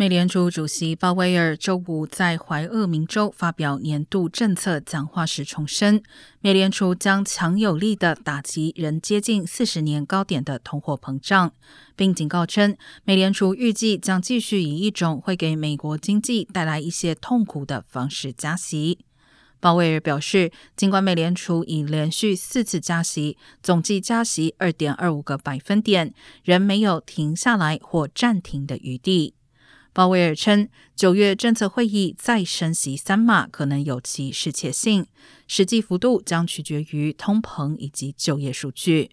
美联储主席鲍威尔周五在怀俄明州发表年度政策讲话时重申，美联储将强有力的打击仍接近四十年高点的通货膨胀，并警告称，美联储预计将继续以一种会给美国经济带来一些痛苦的方式加息。鲍威尔表示，尽管美联储已连续四次加息，总计加息二点二五个百分点，仍没有停下来或暂停的余地。鲍威尔称，九月政策会议再升息三码可能有其适切性，实际幅度将取决于通膨以及就业数据。